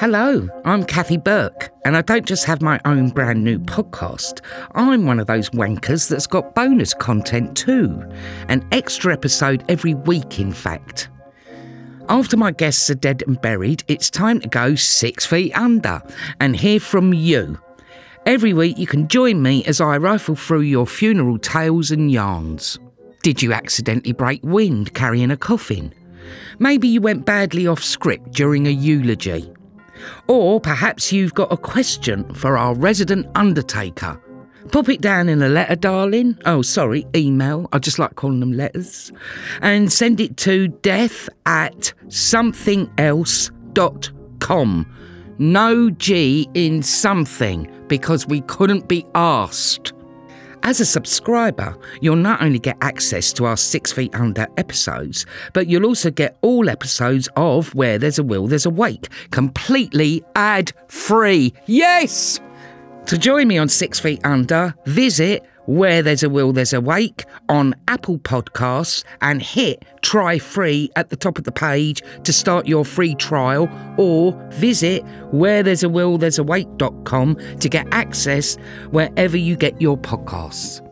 Hello, I'm Kathy Burke, and I don't just have my own brand new podcast. I'm one of those wankers that's got bonus content too. An extra episode every week, in fact. After my guests are dead and buried, it's time to go six feet under and hear from you. Every week, you can join me as I rifle through your funeral tales and yarns. Did you accidentally break wind carrying a coffin? Maybe you went badly off script during a eulogy. Or perhaps you've got a question for our resident undertaker. Pop it down in a letter, darling. Oh, sorry, email. I just like calling them letters. And send it to death at somethinelse.com. No G in something because we couldn't be asked. As a subscriber, you'll not only get access to our Six Feet Under episodes, but you'll also get all episodes of Where There's a Will, There's a Wake, completely ad free. Yes! To join me on Six Feet Under, visit Where There's a Will, There's a Wake on Apple Podcasts and hit try free at the top of the page to start your free trial or visit where there's a will there's a wake.com to get access wherever you get your podcasts.